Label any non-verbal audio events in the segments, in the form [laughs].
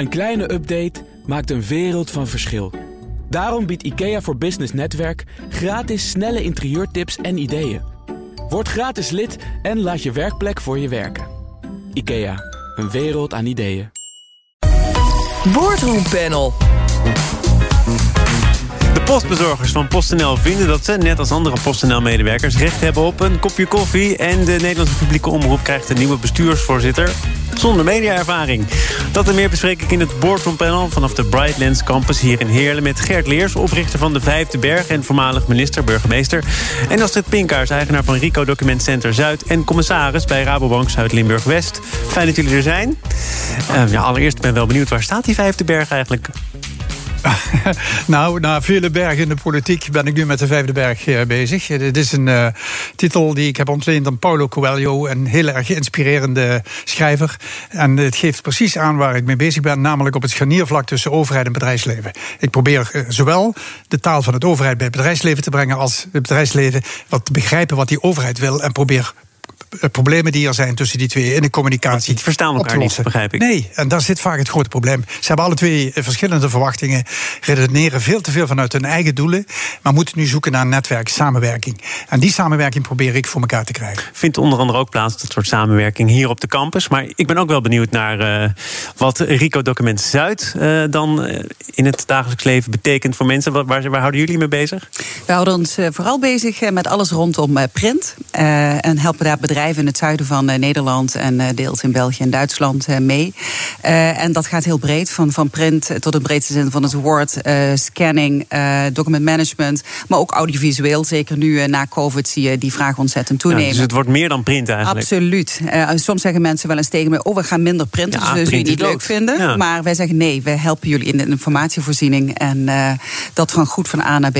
Een kleine update maakt een wereld van verschil. Daarom biedt IKEA voor Business Netwerk gratis snelle interieurtips en ideeën. Word gratis lid en laat je werkplek voor je werken. IKEA, een wereld aan ideeën. Boardroompanel. De postbezorgers van PostNL vinden dat ze, net als andere PostNL-medewerkers... recht hebben op een kopje koffie. En de Nederlandse publieke omroep krijgt een nieuwe bestuursvoorzitter... zonder mediaervaring. Dat en meer bespreek ik in het Boardroompanel vanaf de Brightlands Campus hier in Heerlen... met Gert Leers, oprichter van de Vijfde Berg... en voormalig minister-burgemeester. En Astrid Pinkaars, eigenaar van Rico Document Center Zuid... en commissaris bij Rabobank Zuid-Limburg-West. Fijn dat jullie er zijn. Uh, ja, allereerst ben ik wel benieuwd, waar staat die Vijfde Berg eigenlijk? [laughs] nou, na vele bergen in de politiek ben ik nu met de vijfde berg uh, bezig. Dit is een uh, titel die ik heb ontleend aan Paulo Coelho, een heel erg inspirerende schrijver. En het geeft precies aan waar ik mee bezig ben, namelijk op het scharniervlak tussen overheid en bedrijfsleven. Ik probeer zowel de taal van het overheid bij het bedrijfsleven te brengen, als het bedrijfsleven wat te begrijpen wat die overheid wil en probeer problemen die er zijn tussen die twee in de communicatie. Die verstaan elkaar niet, begrijp ik. Nee, en daar zit vaak het grote probleem. Ze hebben alle twee verschillende verwachtingen, redeneren veel te veel vanuit hun eigen doelen, maar moeten nu zoeken naar een netwerk, samenwerking. En die samenwerking probeer ik voor elkaar te krijgen. Vindt onder andere ook plaats, dat soort samenwerking, hier op de campus. Maar ik ben ook wel benieuwd naar uh, wat Rico Document Zuid uh, dan uh, in het dagelijks leven betekent voor mensen. Waar, waar, houden jullie mee bezig? We houden ons vooral bezig met alles rondom print en helpen daar bedrijven in het zuiden van uh, Nederland en uh, deels in België en Duitsland uh, mee. en dat gaat heel breed, van, van print tot de breedste zin van het woord, scanning, document management, maar ook audiovisueel. Zeker nu na COVID zie je die vraag ontzettend toenemen. Ja, dus het wordt meer dan print eigenlijk? Absoluut. soms zeggen mensen wel eens tegen me, oh we gaan minder printen, ja, dus je niet leuk vinden. Ja. Maar wij zeggen nee, we helpen jullie in de informatievoorziening en dat van goed van A naar B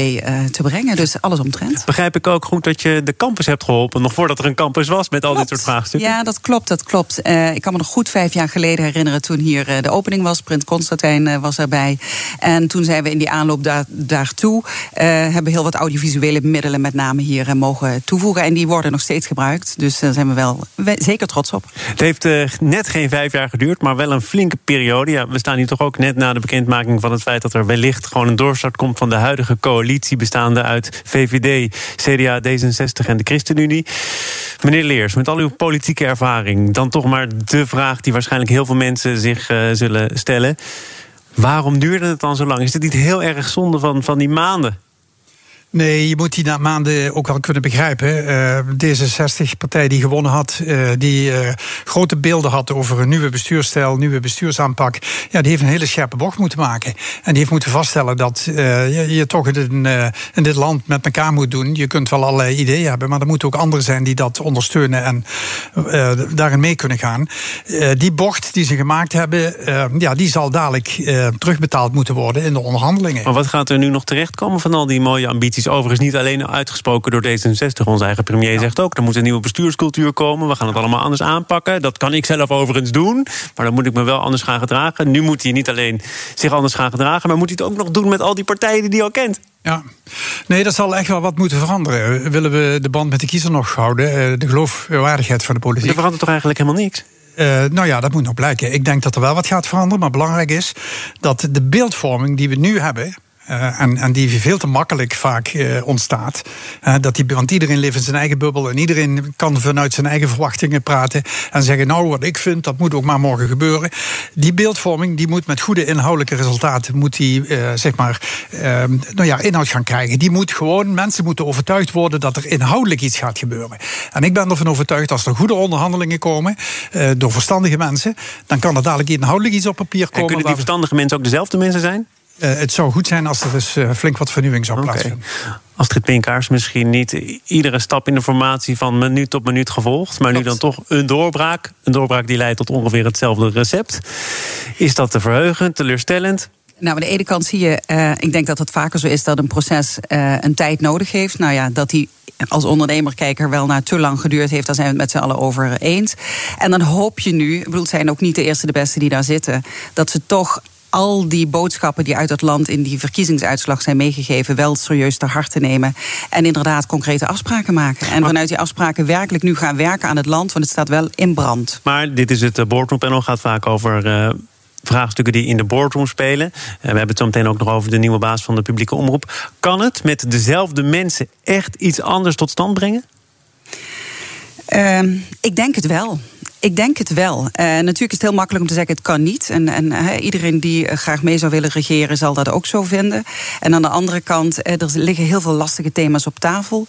te brengen. Dus alles omtrent. Begrijp ik ook goed dat je de campus hebt geholpen, nog voordat er een campus was met al dit soort vraagstukken? Ja, dat klopt, dat klopt. Uh, ik kan me nog goed vijf jaar geleden herinneren toen hier uh, de opening was. Print Constantijn uh, was erbij. En toen zijn we in die aanloop daar, daartoe... hebben heel wat audiovisuele middelen met name hier mogen toevoegen. En die worden nog steeds gebruikt. Dus daar zijn we wel we, zeker trots op. Het heeft net geen vijf jaar geduurd, maar wel een flinke periode. Ja, we staan hier toch ook net na de bekendmaking van het feit... dat er wellicht gewoon een doorstart komt van de huidige coalitie... bestaande uit VVD, CDA, D66 en de ChristenUnie. Meneer Met al uw politieke ervaring, dan toch maar de vraag die waarschijnlijk heel veel mensen zich uh, zullen stellen. Waarom duurde het dan zo lang? Is het niet heel erg zonde van, van die maanden? Nee, je moet die na maanden ook wel kunnen begrijpen. Uh, D66-partij die gewonnen had, uh, die uh, grote beelden had over een nieuwe bestuurstijl, nieuwe bestuursaanpak. Ja, die heeft een hele scherpe bocht moeten maken. En die heeft moeten vaststellen dat je, je, toch in, in, dit land met elkaar moet doen. Je kunt wel allerlei ideeën hebben, maar er moeten ook anderen zijn die dat ondersteunen en daarin mee kunnen gaan. die bocht die ze gemaakt hebben, ja, die zal dadelijk terugbetaald moeten worden in de onderhandelingen. Maar wat gaat er nu nog terechtkomen van al die mooie ambities? Is overigens niet alleen uitgesproken door D66. Onze eigen premier zegt ook, er moet een nieuwe bestuurscultuur komen. We gaan het allemaal anders aanpakken. Dat kan ik zelf overigens doen. Maar dan moet ik me wel anders gaan gedragen. Nu moet hij niet alleen zich anders gaan gedragen... maar moet hij het ook nog doen met al die partijen die hij al kent. Ja, nee, dat zal echt wel wat moeten veranderen. Willen we de band met de kiezer nog houden? Eh, de geloofwaardigheid van de politiek. Er verandert toch eigenlijk helemaal niks? Uh, nou ja, dat moet nog blijken. Ik denk dat er wel wat gaat veranderen. Maar belangrijk is dat de beeldvorming die we nu hebben. Uh, en, en, die veel te makkelijk vaak uh, ontstaat. Uh, dat die, want iedereen leeft in zijn eigen bubbel en iedereen kan vanuit zijn eigen verwachtingen praten en zeggen: Nou, wat ik vind, dat moet ook maar morgen gebeuren. Die beeldvorming die moet met goede inhoudelijke resultaten, moet die zeg maar, ehm, nou ja, inhoud gaan krijgen. Die moet gewoon, mensen moeten overtuigd worden dat er inhoudelijk iets gaat gebeuren. En ik ben ervan overtuigd als er goede onderhandelingen komen door verstandige mensen, dan kan er dadelijk inhoudelijk iets op papier komen. En kunnen die verstandige mensen ook dezelfde mensen zijn? Uh, het zou goed zijn als er dus uh, flink wat vernieuwing zou okay. plaatsvinden. Astrid Pinkaars, misschien niet iedere stap in de formatie van minuut tot minuut gevolgd, maar nu dan toch een doorbraak. Een doorbraak die leidt tot ongeveer hetzelfde recept. Is dat te verheugend, teleurstellend? Nou, aan de ene kant zie je, uh, ik denk dat het vaker zo is dat een proces uh, een tijd nodig heeft. Nou ja, dat die als ondernemerkijker wel naar te lang geduurd heeft, daar zijn we het met z'n allen over eens. En dan hoop je nu, ik bedoel, het zijn ook niet de eerste de beste die daar zitten, dat ze toch al die boodschappen die uit het land in die verkiezingsuitslag zijn meegegeven, wel serieus ter harte nemen. En inderdaad concrete afspraken maken. En vanuit die afspraken werkelijk nu gaan werken aan het land, want het staat wel in brand. Maar dit is het uh, boardroom panel, gaat vaak over. Uh vraagstukken die in de boardroom spelen. we hebben het zo meteen ook nog over de nieuwe baas van de publieke omroep. Kan het met dezelfde mensen echt iets anders tot stand brengen? Uh, ik denk het wel. Ik denk het wel. Uh, natuurlijk is het heel makkelijk om te zeggen: het kan niet. En, en uh, iedereen die eh, graag mee zou willen regeren, zal dat ook zo vinden. En aan de andere kant, er liggen heel veel lastige thema's op tafel.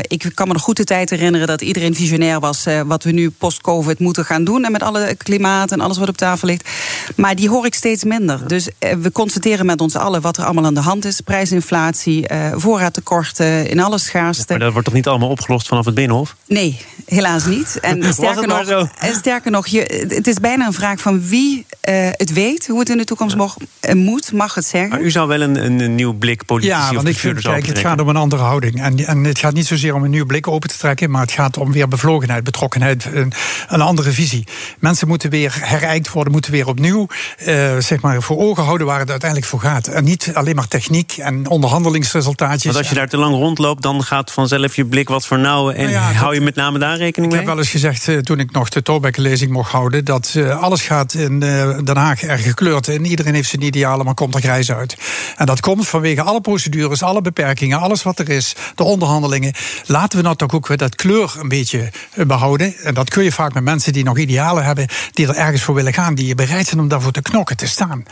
ik kan me nog goed de tijd herinneren dat iedereen visionair was. wat we nu post-COVID moeten gaan doen. En met alle klimaat en alles wat op tafel ligt. Maar die hoor ik steeds minder. Dus we constateren met ons allen wat er allemaal aan de hand is: prijsinflatie, voorraadtekorten, in alle schaarste. maar dat wordt toch niet allemaal opgelost vanaf het Binnenhof? Nee, helaas niet. En [laughs] sterker nog. En sterker nog, je, het is bijna een vraag van wie uh, het weet, hoe het in de toekomst mag, uh, moet, mag het zeggen. Maar u zou wel een, een, een nieuw blik politici Ja, want ik vind, kijk, het gaat om een andere houding. En, en het gaat niet zozeer om een nieuwe blik open te trekken, maar het gaat om weer bevlogenheid, betrokkenheid, een, een andere visie. Mensen moeten weer herijkt worden, moeten weer opnieuw uh, zeg maar, voor ogen houden waar het uiteindelijk voor gaat. En niet alleen maar techniek en onderhandelingsresultaatjes. Want als je daar te lang rondloopt, dan gaat vanzelf je blik wat vernauwen. En nou ja, hou je met name daar rekening mee? Ik heb wel eens gezegd, toen ik nog de Thorbecke-lezing mocht houden... dat uh, alles gaat in uh, Den Haag erg gekleurd en iedereen heeft zijn idealen, maar komt er grijs uit. En dat komt vanwege alle procedures, alle beperkingen, alles wat er is, de onderhandelingen. Laten we nou toch ook weer dat kleur een beetje eh, behouden. En dat kun je vaak met mensen die nog idealen hebben, die er ergens voor willen gaan, die bereid zijn om daarvoor te knokken, te staan.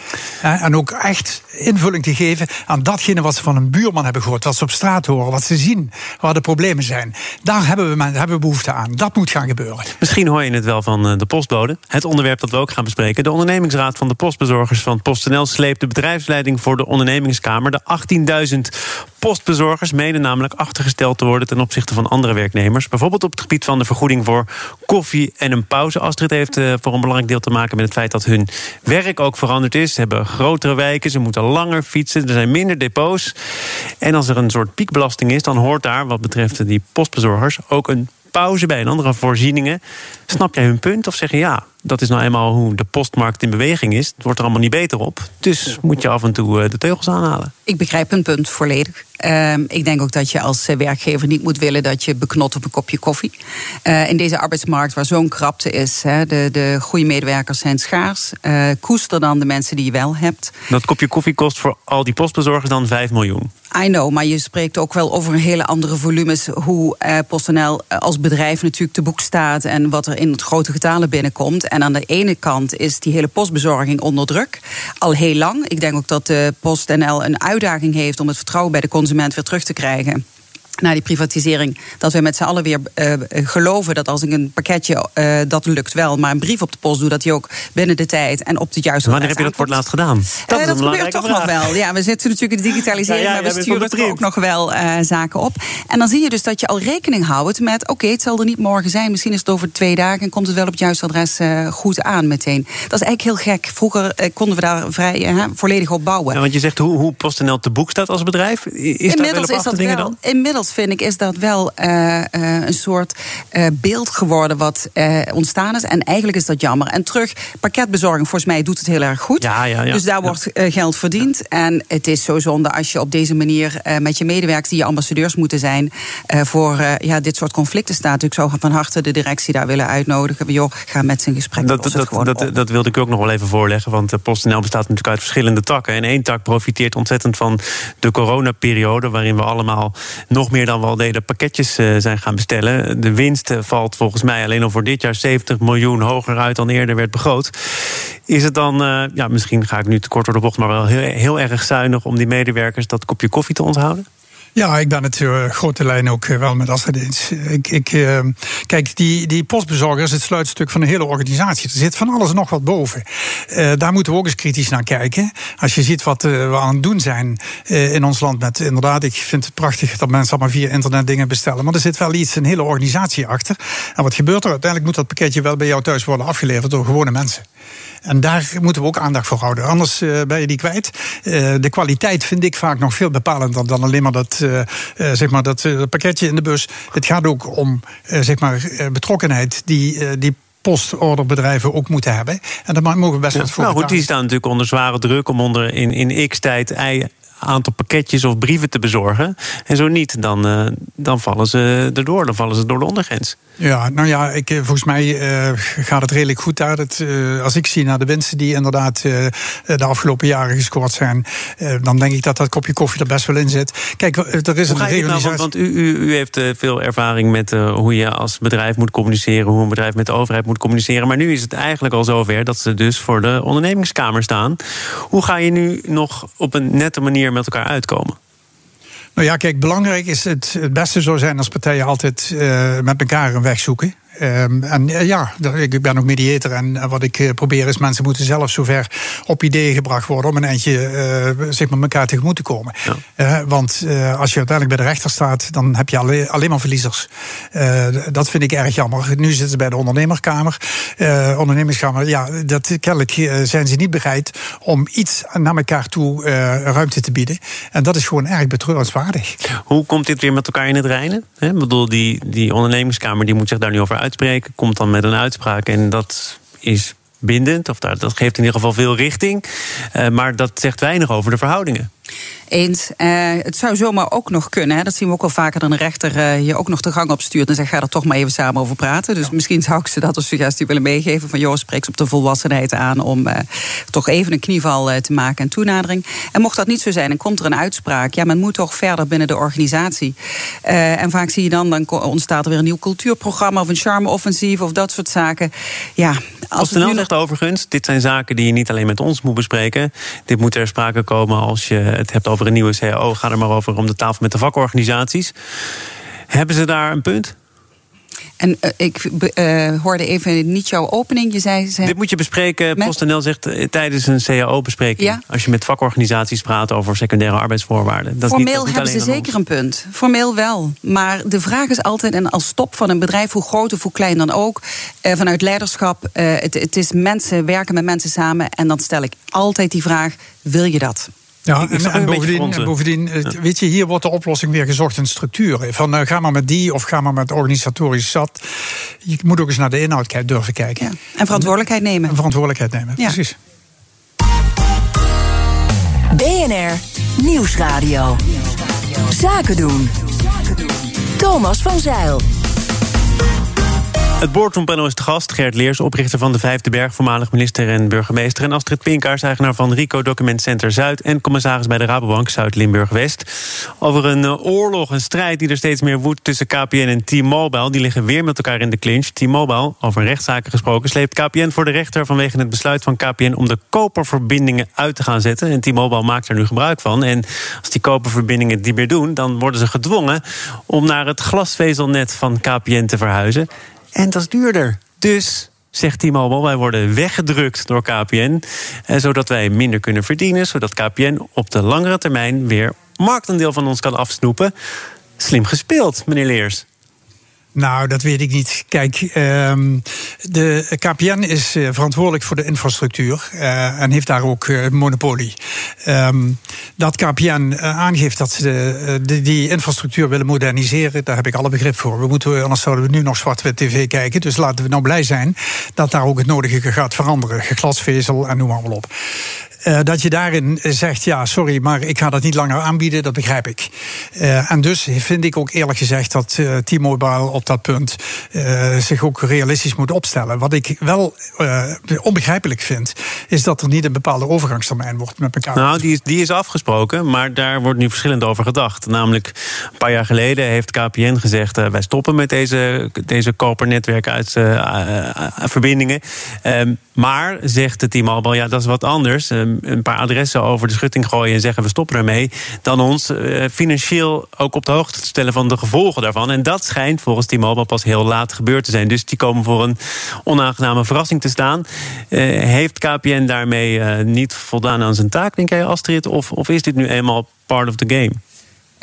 En ook echt invulling te geven aan datgene wat ze van een buurman hebben gehoord, wat ze op straat horen, wat ze zien, waar de problemen zijn. Daar hebben we, hebben we behoefte aan. Dat moet gaan gebeuren. Misschien hoor je het wel van eh, de postbode. Het onderwerp dat we ook gaan bespreken. De ondernemingsraad van de postbezorgers van PostNL sleept de bedrijfsleiding voor de ondernemingskamer. De 18.000 postbezorgers menen namelijk achtergesteld te worden ten opzichte van andere werknemers. Bijvoorbeeld op het gebied van de vergoeding voor koffie en een pauze. Astrid heeft uh, voor een belangrijk deel te maken met het feit dat hun werk ook veranderd is. Ze hebben grotere wijken, ze moeten langer fietsen, er zijn minder depots. En als er een soort piekbelasting is, dan hoort daar wat betreft die postbezorgers ook een pauze bij een andere voorzieningen. Snap jij hun punt of zeg je ja, dat is nou eenmaal hoe de postmarkt in beweging is. Het wordt er allemaal niet beter op. Dus moet je af en toe eh, de teugels aanhalen. Ik begrijp hun punt volledig. Uh, ik denk ook dat je als eh, werkgever niet moet willen dat je beknot op een kopje koffie. Uh, in deze arbeidsmarkt waar zo'n krapte is, hè, de, de goede medewerkers zijn schaars. Uh, koester dan de mensen die je wel hebt. Dat kopje koffie kost voor al die postbezorgers dan 5 miljoen. I know, maar je spreekt ook wel over een hele andere volumes. Hoe PostNL als bedrijf natuurlijk te boek staat en wat er in het grote getalen binnenkomt. En aan de ene kant is die hele postbezorging onder druk. Al heel lang. Ik denk ook dat de PostNL een uitdaging heeft om het vertrouwen bij de consument weer terug te krijgen na die privatisering, dat we met z'n allen weer uh, geloven dat als ik een pakketje, uh, dat lukt wel, maar een brief op de post doe, dat die ook binnen de tijd en op de juiste Wanneer heb je dat voor het laatst gedaan? Dat, uh, dat gebeurt toch nog wel. Ja, we zitten natuurlijk in de digitalisering, ja, maar we sturen er ook nog wel zaken op. En dan zie je dus dat je al rekening houdt met, oké, okay, het zal er niet morgen zijn, misschien is het over twee dagen en komt het wel op het juiste adres goed aan meteen. Dat is eigenlijk heel gek. Vroeger konden we daar vrij volledig op bouwen. Ja, want je zegt hoe, hoe PostNL te boek staat als bedrijf. Is inmiddels dat is dat dingen wel, dan? Inmiddels vind ik, is dat wel uh, uh, een soort uh, beeld geworden wat ontstaan is. En eigenlijk is dat jammer. En terug, pakketbezorging, volgens mij doet het heel erg goed. Ja, ja, ja. Dus daar wordt geld verdiend. En het is zo zonde als je op deze manier met je medewerkers, die je ambassadeurs moeten zijn, voor ja, dit soort conflicten staat. Dus ik zou van harte de directie daar willen uitnodigen. Joh, ga met zijn gesprek. Dat, dat, dat, dat, wilde ik ook nog wel even voorleggen. Want PostNL bestaat natuurlijk uit verschillende takken. En één tak profiteert ontzettend van de coronaperiode, waarin we allemaal nog meer dan wel deden pakketjes uh, zijn gaan bestellen. De winst uh, valt volgens mij alleen al voor dit jaar 70 miljoen hoger uit dan eerder werd begroot. Is het dan, uh, ja, misschien ga ik nu te kort door de bocht, maar wel heel, heel erg zuinig om die medewerkers dat kopje koffie te onthouden? Ja, ik ben het uh, grote lijn ook uh, wel met Astrid eens. Ik, ik, uh, kijk, die, die postbezorger is het sluitstuk van een hele organisatie. Er zit van alles nog wat boven. daar moeten we ook eens kritisch naar kijken. Als je ziet wat we aan het doen zijn in ons land met inderdaad, ik vind het prachtig dat mensen allemaal via internet dingen bestellen. Maar er zit wel iets, een hele organisatie achter. En wat gebeurt er? Uiteindelijk moet dat pakketje wel bij jou thuis worden afgeleverd door gewone mensen. En daar moeten we ook aandacht voor houden. Anders ben je die kwijt. De kwaliteit vind ik vaak nog veel bepalender dan alleen maar dat, zeg maar dat pakketje in de bus. Het gaat ook om zeg maar, betrokkenheid die, die postorderbedrijven ook moeten hebben. En daar mogen we best wat voor. Nou goed, die staan natuurlijk onder zware druk om onder in, in x tijd aantal pakketjes of brieven te bezorgen. En zo niet, dan, uh, dan vallen ze erdoor. Dan vallen ze door de ondergrens. Ja, nou ja, ik, volgens mij uh, gaat het redelijk goed daar. Uh, als ik zie naar de winsten die inderdaad de afgelopen jaren gescoord zijn, dan denk ik dat dat kopje koffie er best wel in zit. Kijk, er is een reorganisatie. Nou, want, want u, u, u, heeft veel ervaring met hoe je als bedrijf moet communiceren, hoe een bedrijf met de overheid moet communiceren. Maar nu is het eigenlijk al zover dat ze dus voor de ondernemingskamer staan. Hoe ga je nu nog op een nette manier met elkaar uitkomen? Nou ja, kijk, belangrijk is het, het beste zou zijn als partijen altijd uh, met elkaar een weg zoeken. Um, en uh, ja, ik ben ook mediator. En wat ik uh, probeer is, mensen moeten zelf zover op ideeën gebracht worden om een eindje uh, zeg maar elkaar tegemoet te komen. Ja. want als je uiteindelijk bij de rechter staat, dan heb je alleen, alleen maar verliezers. dat vind ik erg jammer. Nu zitten ze bij de ondernemerkamer. ondernemerskamer, ja, dat, kennelijk zijn ze niet bereid om iets naar elkaar toe ruimte te bieden. En dat is gewoon erg betreurenswaardig. Hoe komt dit weer met elkaar in het reinen? Ik bedoel, die, die ondernemerskamer die moet zich daar nu over uitspreken, komt dan met een uitspraak. En dat is bindend, of dat geeft in ieder geval veel richting. Uh, maar dat zegt weinig over de verhoudingen. Eens. Uh, het zou zomaar ook nog kunnen. Hè. Dat zien we ook wel vaker dan een rechter uh, je ook nog de gang opstuurt en zegt: ga er toch maar even samen over praten. Dus misschien zou ik ze dat als suggestie willen meegeven: van joh, spreek ze op de volwassenheid aan om uh, toch even een knieval te maken en toenadering. En mocht dat niet zo zijn, dan komt er een uitspraak. Ja, men moet toch verder binnen de organisatie. en vaak zie je dan, dan ontstaat er weer een nieuw cultuurprogramma of een charme-offensief of dat soort zaken. Ja, als het nu zegt overigens: dit zijn zaken die je niet alleen met ons moet bespreken. Dit moet ter sprake komen als je het hebt over een nieuwe CAO, ga er maar over om de tafel met de vakorganisaties. Hebben ze daar een punt? En uh, ik uh, hoorde even niet jouw opening. Je zei, ze... Dit moet je bespreken, met... PostNL zegt uh, tijdens een CAO-bespreking. Ja? Als je met vakorganisaties praat over secundaire arbeidsvoorwaarden. Dat Formeel niet, dat hebben ze zeker een punt. Formeel wel. Maar de vraag is altijd, en als stop van een bedrijf, hoe groot of hoe klein dan ook, vanuit leiderschap, het, het is mensen werken met mensen samen. En dan stel ik altijd die vraag: wil je dat? Ja, en, en bovendien, en bovendien weet je, hier wordt de oplossing weer gezocht in structuren. Van uh, ga maar met die of ga maar met organisatorisch zat. Je moet ook eens naar de inhoud durven kijken. Ja. En verantwoordelijkheid nemen. En verantwoordelijkheid nemen, ja. precies. BNR Nieuwsradio. Zaken doen. Thomas van Zeil. Het boardroompanel is te gast. Gert Leers, oprichter van de Vijfde Berg, voormalig minister en burgemeester. En Astrid Pinkaars, eigenaar van Rico Document Center Zuid. En commissaris bij de Rabobank Zuid-Limburg-West. Over een eh, oorlog, een strijd die er steeds meer woedt tussen KPN en T-Mobile. Die liggen weer met elkaar in de clinch. T-Mobile, over rechtszaken gesproken, sleept KPN voor de rechter vanwege het besluit van KPN om de koperverbindingen uit te gaan zetten. En T-Mobile maakt er nu gebruik van. En als die koperverbindingen niet meer doen, dan worden ze gedwongen om naar het glasvezelnet van KPN te verhuizen. En dat is duurder. Dus zegt T-Mobile. Wij worden weggedrukt door KPN, eh, zodat wij minder kunnen verdienen, zodat KPN op de langere termijn weer marktendeel van ons kan afsnoepen. Slim gespeeld, meneer Leers. Nou, dat weet ik niet. Kijk, um, de KPN is uh, verantwoordelijk voor de infrastructuur uh, en heeft daar ook uh, monopolie. Um, dat KPN aangeeft dat ze die infrastructuur willen moderniseren, daar heb ik alle begrip voor. We moeten, anders zouden we nu nog zwart-wit tv kijken. Dus laten we nou blij zijn dat daar ook het nodige gaat veranderen. Glasvezel en noem maar op. Uh, dat je daarin zegt, ja, sorry, maar ik ga dat niet langer aanbieden, dat begrijp ik. Uh, en dus vind ik ook eerlijk gezegd dat uh, T-Mobile op dat punt zich ook realistisch moet opstellen. Wat ik wel onbegrijpelijk vind, is dat er niet een bepaalde overgangstermijn wordt met elkaar. Nou, die is, die is afgesproken, maar daar wordt nu verschillend over gedacht. Namelijk, een paar jaar geleden heeft KPN gezegd, wij stoppen met deze, deze kopernetwerken uit verbindingen. Ehm, maar, zegt de T-Mobile, ja, dat is wat anders. Een paar adressen over de schutting gooien en zeggen we stoppen ermee. Dan ons uh, financieel ook op de hoogte te stellen van de gevolgen daarvan. En dat schijnt volgens T-Mobile pas heel laat gebeurd te zijn. Dus die komen voor een onaangename verrassing te staan. Uh, heeft KPN daarmee uh, niet voldaan aan zijn taak, denk jij, Astrid? Of, of is dit nu eenmaal part of the game?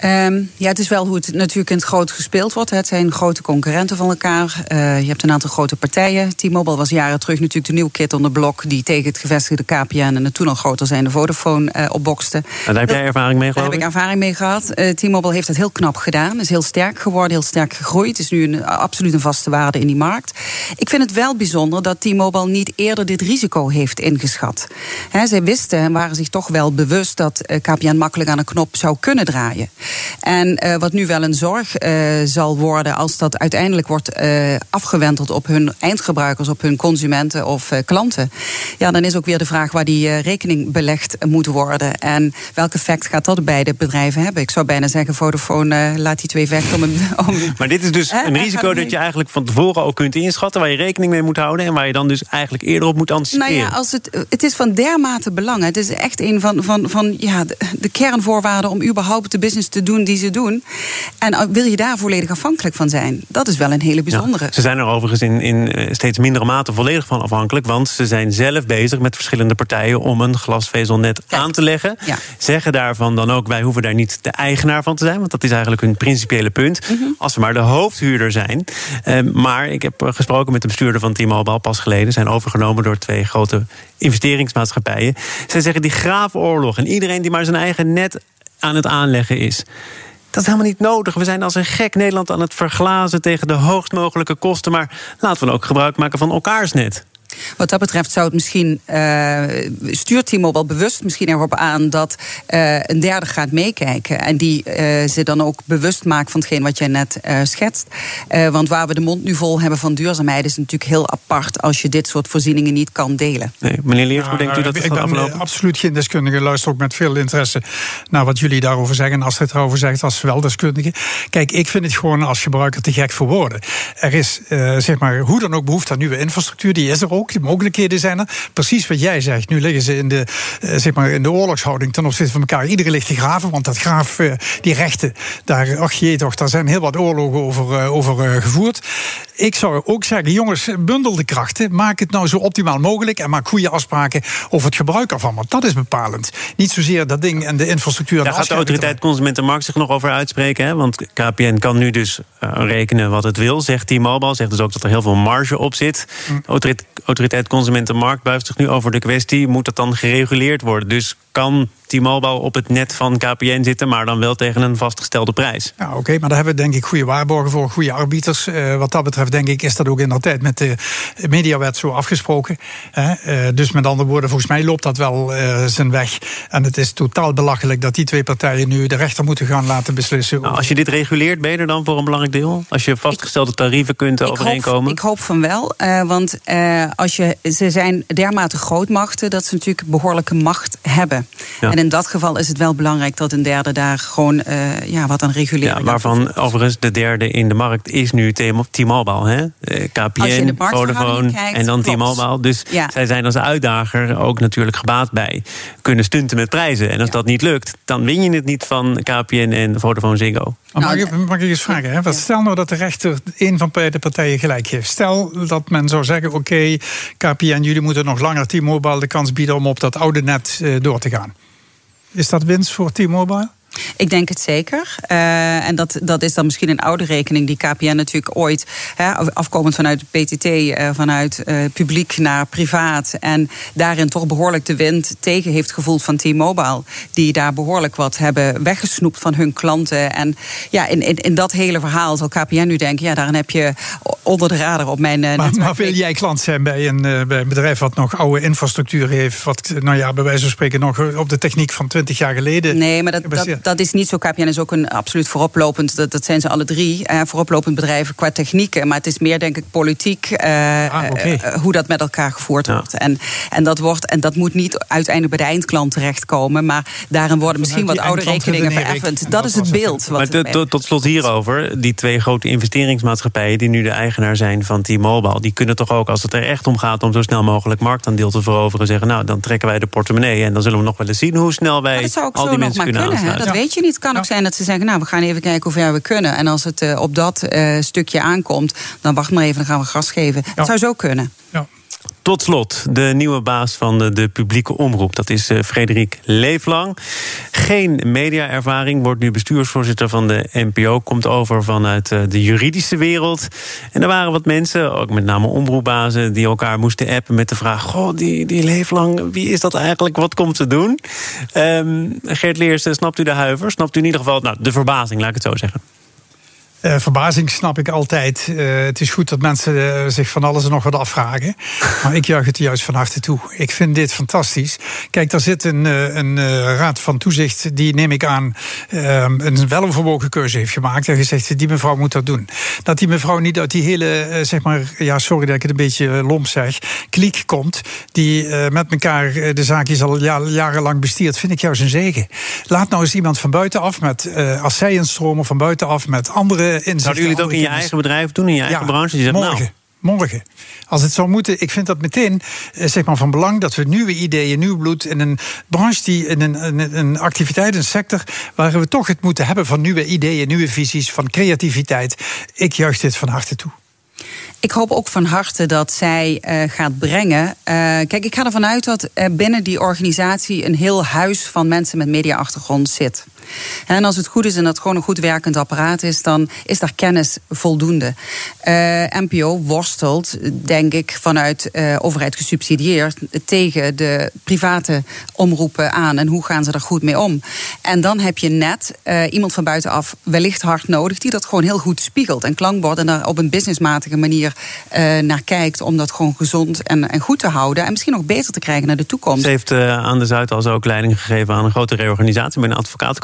Um, ja, het is wel hoe het natuurlijk in het groot gespeeld wordt. Het zijn grote concurrenten van elkaar. Uh, je hebt een aantal grote partijen. T-Mobile was jaren terug natuurlijk de nieuwe kit onder blok... die tegen het gevestigde KPN en het toen al groter zijnde Vodafone uh, opbokste. En daar heb jij ervaring mee gehad? Daar heb ik ervaring mee gehad. Uh, T-Mobile heeft het heel knap gedaan. Is heel sterk geworden, heel sterk gegroeid. Is nu een, absoluut een vaste waarde in die markt. Ik vind het wel bijzonder dat T-Mobile niet eerder dit risico heeft ingeschat. He, zij wisten en waren zich toch wel bewust dat KPN makkelijk aan een knop zou kunnen draaien. En uh, wat nu wel een zorg uh, zal worden als dat uiteindelijk wordt uh, afgewenteld op hun eindgebruikers, op hun consumenten of klanten. Ja, dan is ook weer de vraag waar die rekening belegd moet worden. En welk effect gaat dat bij de bedrijven hebben? Ik zou bijna zeggen, Vodafone laat die twee vechten om, [laughs] om Maar dit is dus een risico dat je eigenlijk van tevoren ook kunt inschatten, waar je rekening mee moet houden en waar je dan dus eigenlijk eerder op moet anticiperen. Nou ja, als het, het is van dermate belang. Het is echt een van, van, van ja, de, de kernvoorwaarden om überhaupt de business te doen die ze doen. En wil je daar volledig afhankelijk van zijn? Dat is wel een hele bijzondere. Ja, ze zijn er overigens in, in eh, steeds mindere mate volledig van afhankelijk. Want ze zijn zelf bezig met verschillende partijen om een glasvezelnet aan te leggen. Ja. Zeggen daarvan dan ook: wij hoeven daar niet de eigenaar van te zijn. Want dat is eigenlijk hun principiële punt. Mhm. Als we maar de hoofdhuurder zijn. Uh, maar ik heb gesproken met de bestuurder van T-Mobile pas geleden. Zijn overgenomen door twee grote investeringsmaatschappijen. Zij zeggen die graafoorlog en iedereen die maar zijn eigen net aan het aanleggen is. Dat is helemaal niet nodig. We zijn als een gek Nederland aan het verglazen tegen de hoogst mogelijke kosten. Maar laten we ook gebruik maken van elkaars net. Wat dat betreft zou het misschien. Uh, stuurt T-Mobile bewust misschien erop aan dat uh, een derde gaat meekijken. En die uh, ze dan ook bewust maakt van hetgeen wat jij net schetst. want waar we de mond nu vol hebben van duurzaamheid, is natuurlijk heel apart als je dit soort voorzieningen niet kan delen. Nee, meneer Leers, hoe denkt u dat het ik gaat ben absoluut geen deskundige. Luister ook met veel interesse naar wat jullie daarover zeggen. En als het erover zegt, als wel deskundige. Kijk, ik vind het gewoon als gebruiker te gek voor woorden. Er is, zeg maar, hoe dan ook behoefte aan nieuwe infrastructuur. Die is er ook ook. De mogelijkheden zijn er. Precies wat jij zegt. Nu liggen ze in de, uh, zeg maar in de oorlogshouding ten opzichte van elkaar. Iedereen ligt te graven, want dat graaf, uh, die rechten, daar, ach jee toch, daar zijn heel wat oorlogen over, uh, over gevoerd. Ik zou ook zeggen, jongens, bundel de krachten. Maak het nou zo optimaal mogelijk. En maak goede afspraken over het gebruik ervan. Want dat is bepalend. Niet zozeer dat ding en de infrastructuur. Daar gaat de autoriteit Consumentenmarkt zich nog over uitspreken. Hè? Want KPN kan nu dus rekenen wat het wil, zegt T-Mobile. Zegt dus ook dat er heel veel marge op zit. Mm. Autoriteit Autoriteit Consumentenmarkt buigt zich nu over de kwestie: moet dat dan gereguleerd worden? Dus kan T-Mobile op het net van KPN zitten, maar dan wel tegen een vastgestelde prijs. Ja, oké, maar daar hebben we denk ik goede waarborgen voor, goede arbiters. Uh, wat dat betreft denk ik is dat ook in de tijd met de mediawet zo afgesproken. Uh, dus met andere woorden, volgens mij loopt dat wel uh, zijn weg. En het is totaal belachelijk dat die twee partijen nu de rechter moeten gaan laten beslissen. Nou, als je dit reguleert, ben je er dan voor een belangrijk deel? Als je vastgestelde tarieven kunt overeenkomen? ik hoop van wel, want als je, ze zijn dermate grootmachten dat ze natuurlijk behoorlijke macht hebben. Ja. En in dat geval is het wel belangrijk dat een derde daar gewoon uh, ja, wat aan regulering. Ja, waarvan overigens de derde in de markt is nu T-Mobile. Hè? Eh, KPN, Vodafone en dan T-Mobile. Dus ja. zij zijn als uitdager ook natuurlijk gebaat bij. Kunnen stunten met prijzen. En als ja. dat niet lukt, dan win je het niet van KPN en Vodafone Ziggo. Maar mag, ik, mag ik eens vragen? Hè? Wat stel nou dat de rechter een van beide partijen gelijk geeft. Stel dat men zou zeggen: oké, okay, KPN, jullie moeten nog langer T-Mobile de kans bieden om op dat oude net uh, door te gaan. Is dat winst voor T-Mobile? Ik denk het zeker. Uh, en dat, dat is dan misschien een oude rekening die KPN natuurlijk ooit, hè, afkomend vanuit de PTT, uh, eh, vanuit uh, publiek naar privaat. En daarin toch behoorlijk de wind tegen heeft gevoeld van T-Mobile. Die daar behoorlijk wat hebben weggesnoept van hun klanten. En ja, in, in, in dat hele verhaal zal KPN nu denken: ja, daarin heb je onder de radar op mijn. maar, maar wil jij klant zijn bij een, bij een bedrijf wat nog oude infrastructuur heeft? Wat, nou ja, bij wijze van spreken nog op de techniek van 20 jaar geleden. Nee, maar dat, dat dat is niet zo. KPN is ook een absoluut vooroplopend, dat, dat zijn ze alle drie, eh, vooroplopend bedrijven qua technieken. Maar het is meer, denk ik, politiek eh, ah, okay. uh, hoe dat met elkaar gevoerd ja. wordt. En, en, dat wordt. en dat moet niet uiteindelijk bij de eindklant terechtkomen. Maar daarin worden misschien wat oude rekeningen vereffend. Dat, is het beeld. Wat maar tot, tot slot hierover, die twee grote investeringsmaatschappijen die nu de eigenaar zijn van T-Mobile, die kunnen toch ook, als het er echt om gaat om zo snel mogelijk marktaandeel te veroveren, zeggen: Nou, dan trekken wij de portemonnee en dan zullen we nog wel eens zien hoe snel wij al die mensen kunnen, kunnen aansluiten. Dat weet je niet. Het kan ook zijn dat ze zeggen, nou, we gaan even kijken hoe ver we kunnen. En als het uh, op dat uh, stukje aankomt, dan wacht maar even, dan gaan we gas geven. Het zou zo kunnen. Ja. Tot slot, de nieuwe baas van de, publieke omroep. Dat is uh, Frederik Leeflang. Geen mediaervaring, wordt nu bestuursvoorzitter van de NPO. Komt over vanuit uh, de juridische wereld. En er waren wat mensen, ook met name omroepbazen... die elkaar moesten appen met de vraag... goh, die, die Leeflang, wie is dat eigenlijk? Wat komt ze doen? Um, Geert Leers, snapt u de huiver? Snapt u in ieder geval nou, de verbazing, laat ik het zo zeggen? Uh, verbazing snap ik altijd. Uh, het is goed dat mensen uh, zich van alles en nog wat afvragen. [laughs] maar ik juich het juist van harte toe. Ik vind dit fantastisch. Kijk, daar zit een, een raad van toezicht, die neem ik aan, een weloverwogen keuze heeft gemaakt. En gezegd, die mevrouw moet dat doen. Dat die mevrouw niet uit die hele, zeg maar, ja, sorry dat ik het een beetje lomp zeg, kliek komt. Die met elkaar de zaakjes al jarenlang bestiert, vind ik juist een zegen. Laat nou eens iemand van buitenaf met uh, asseienstromen van buitenaf met andere Zouden jullie het ook in je eigen bedrijf doen, in je eigen ja, branche? Die zegt, morgen. Nou. Morgen. Als het zou moeten, ik vind dat meteen eh, zeg maar van belang dat we nieuwe ideeën, nieuw bloed in een branche die in een, een, een activiteit, een sector waar we toch het moeten hebben van nieuwe ideeën, nieuwe visies, van creativiteit. Ik juich dit van harte toe. Ik hoop ook van harte dat zij uh, gaat brengen. Uh, kijk, ik ga ervan uit dat uh, binnen die organisatie een heel huis van mensen met mediaachtergrond zit. En als het goed is en dat gewoon een goed werkend apparaat is, dan is daar kennis voldoende. Uh, NPO worstelt, denk ik, vanuit uh, overheid gesubsidieerd tegen de private omroepen aan. En hoe gaan ze er goed mee om? En dan heb je net uh, iemand van buitenaf wellicht hard nodig die dat gewoon heel goed spiegelt en klankbord en daar op een businessmatige manier naar kijkt om dat gewoon gezond en, en, goed te houden en misschien nog beter te krijgen naar de toekomst. Ze heeft aan de Zuidas ook leiding gegeven aan een grote reorganisatie bij een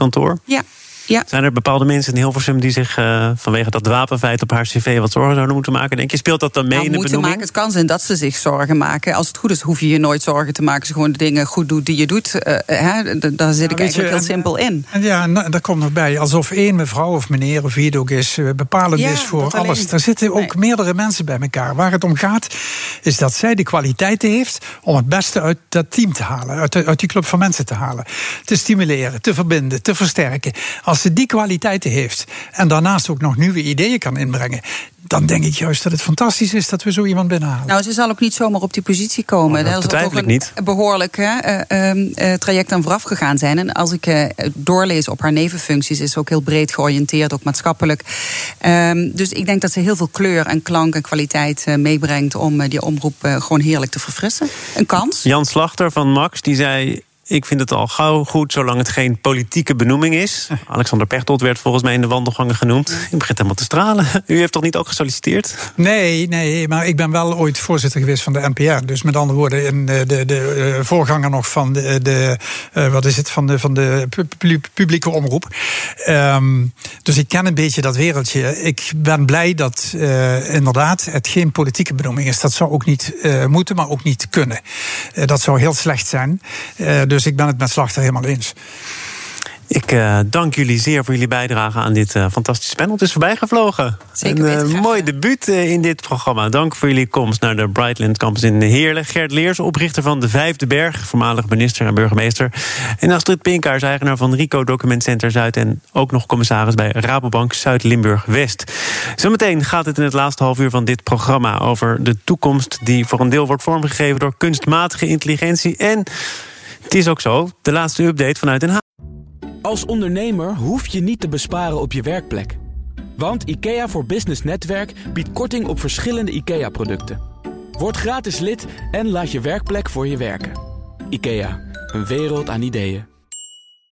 advocatenkantoor ja. Ja. Zijn er bepaalde mensen in Hilversum die zich uh, vanwege dat wapenfeit op haar cv wat zorgen zouden moeten maken? Denk je, speelt dat dan mee nou, in de moeten benoeming? maken, het kan zijn dat ze zich zorgen maken. Als het goed is, hoef je je nooit zorgen te maken. Als je gewoon de dingen goed doet die je doet. Uh, hè, daar zit ik eigenlijk heel simpel in. En ja, nou, daar komt nog bij. Alsof één mevrouw of meneer of wie het ook is... bepalend ja, is voor alles. Er zitten ook nee. meerdere mensen bij elkaar. Waar het om gaat, is dat zij de kwaliteiten heeft... om het beste uit dat team te halen. Uit, de, uit die club van mensen te halen. Te stimuleren, te verbinden, te versterken. Als ze die kwaliteit heeft en daarnaast ook nog nieuwe ideeën kan inbrengen, dan denk ik juist dat het fantastisch is dat we zo iemand binnenhalen. Nou, ze zal ook niet zomaar op die positie komen. Oh, dat twijfel ik niet. behoorlijk hè, uh, traject aan vooraf gegaan zijn. En als ik uh, doorlees op haar nevenfuncties, is ze ook heel breed georiënteerd, ook maatschappelijk. Um, dus ik denk dat ze heel veel kleur en klank en kwaliteit uh, meebrengt om die omroep gewoon heerlijk te verfrissen. Een kans. Jan Slachter van Max, die zei ik vind het al gauw goed, zolang het geen politieke benoeming is. [laughs] Alexander Pechtold werd volgens mij in de wandelgangen genoemd. U begint helemaal te stralen. [laughs] U heeft toch niet ook gesolliciteerd? Nee, nee, maar ik ben wel ooit voorzitter geweest van de NPR. Dus met andere woorden, in de, de, de eh, voorganger nog van de, de uh, wat is het, van de, van de publieke omroep. Um, dus ik ken een beetje dat wereldje. Ik ben blij dat uh, inderdaad het geen politieke benoeming is. Dat zou ook niet moeten, maar ook niet kunnen. dat zou heel slecht zijn. dus dus ik ben het met Slachter helemaal eens. Ik uh, dank jullie zeer voor jullie bijdrage aan dit uh, fantastische panel. Het is voorbij gevlogen. Zeker een uh, mooi debuut in dit programma. Dank voor jullie komst naar de Brightland Campus in Heerlen. Gert Leers, oprichter van de Vijfde Berg, voormalig minister en burgemeester. En Astrid Pinkaars, eigenaar van Rico Document Center Zuid... en ook nog commissaris bij Rabobank Zuid-Limburg-West. Zometeen gaat het in het laatste half uur van dit programma... over de toekomst die voor een deel wordt vormgegeven... door kunstmatige intelligentie en... Het is ook zo, de laatste update vanuit Den Haag. Als ondernemer hoef je niet te besparen op je werkplek. Want IKEA voor Business Netwerk biedt korting op verschillende IKEA-producten. Word gratis lid en laat je werkplek voor je werken. IKEA, een wereld aan ideeën.